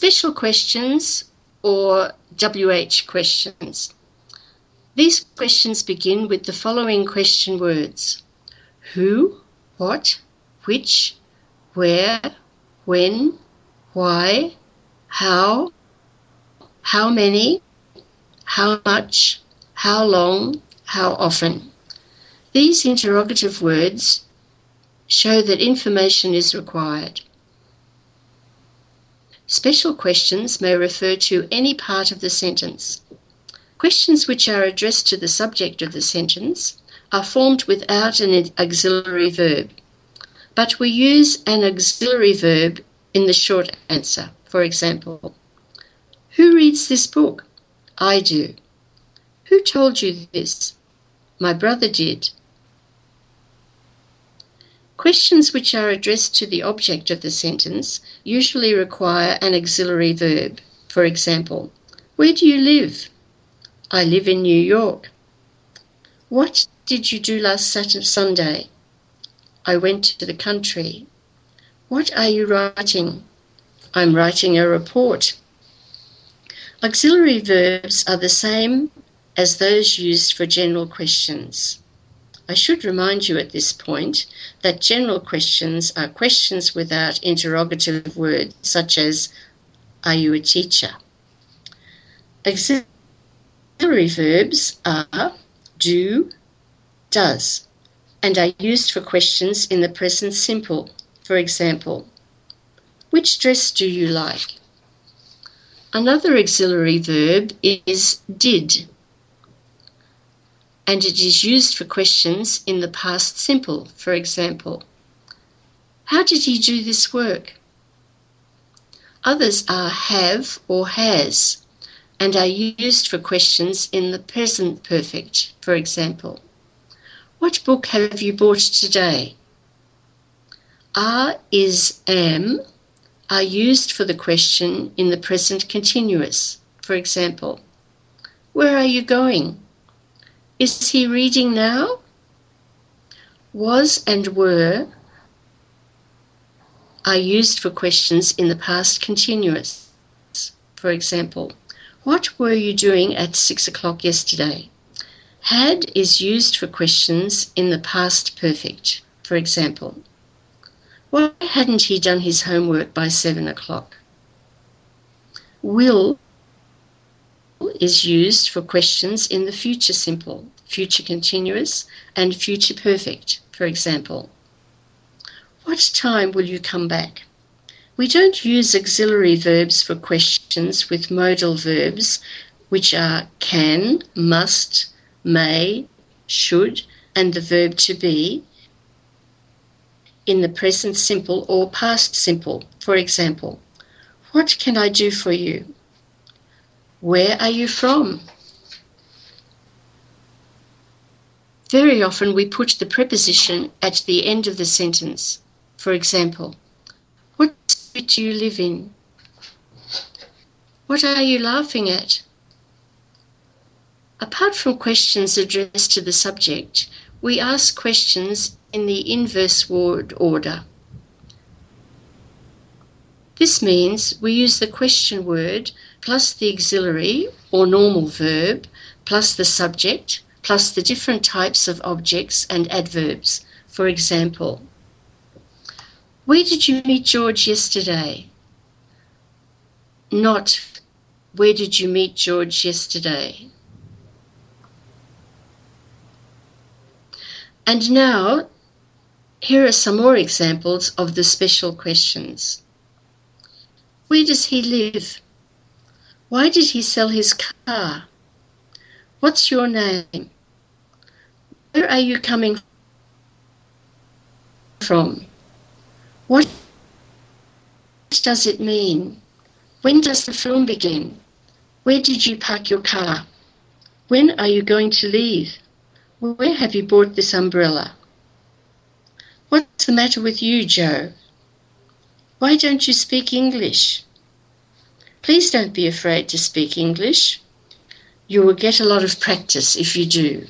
Special questions or WH questions. These questions begin with the following question words Who, what, which, where, when, why, how, how many, how much, how long, how often. These interrogative words show that information is required. Special questions may refer to any part of the sentence. Questions which are addressed to the subject of the sentence are formed without an auxiliary verb, but we use an auxiliary verb in the short answer. For example, Who reads this book? I do. Who told you this? My brother did. Questions which are addressed to the object of the sentence usually require an auxiliary verb. For example, Where do you live? I live in New York. What did you do last Saturday, Sunday? I went to the country. What are you writing? I'm writing a report. Auxiliary verbs are the same as those used for general questions. I should remind you at this point that general questions are questions without interrogative words, such as, Are you a teacher? Auxiliary verbs are do, does, and are used for questions in the present simple. For example, Which dress do you like? Another auxiliary verb is did and it is used for questions in the past simple. For example, How did he do this work? Others are have or has and are used for questions in the present perfect. For example, What book have you bought today? Are, is, am are used for the question in the present continuous. For example, Where are you going? Is he reading now? Was and were are used for questions in the past continuous. For example, what were you doing at six o'clock yesterday? Had is used for questions in the past perfect. For example, why hadn't he done his homework by seven o'clock? Will is used for questions in the future simple, future continuous, and future perfect. For example, what time will you come back? We don't use auxiliary verbs for questions with modal verbs, which are can, must, may, should, and the verb to be in the present simple or past simple. For example, what can I do for you? Where are you from? Very often we put the preposition at the end of the sentence. For example, what street do you live in? What are you laughing at? Apart from questions addressed to the subject, we ask questions in the inverse word order. This means we use the question word plus the auxiliary or normal verb plus the subject plus the different types of objects and adverbs. For example, where did you meet George yesterday? Not where did you meet George yesterday? And now, here are some more examples of the special questions. Where does he live? Why did he sell his car? What's your name? Where are you coming from? What does it mean? When does the film begin? Where did you park your car? When are you going to leave? Where have you bought this umbrella? What's the matter with you, Joe? Why don't you speak English? Please don't be afraid to speak English. You will get a lot of practice if you do.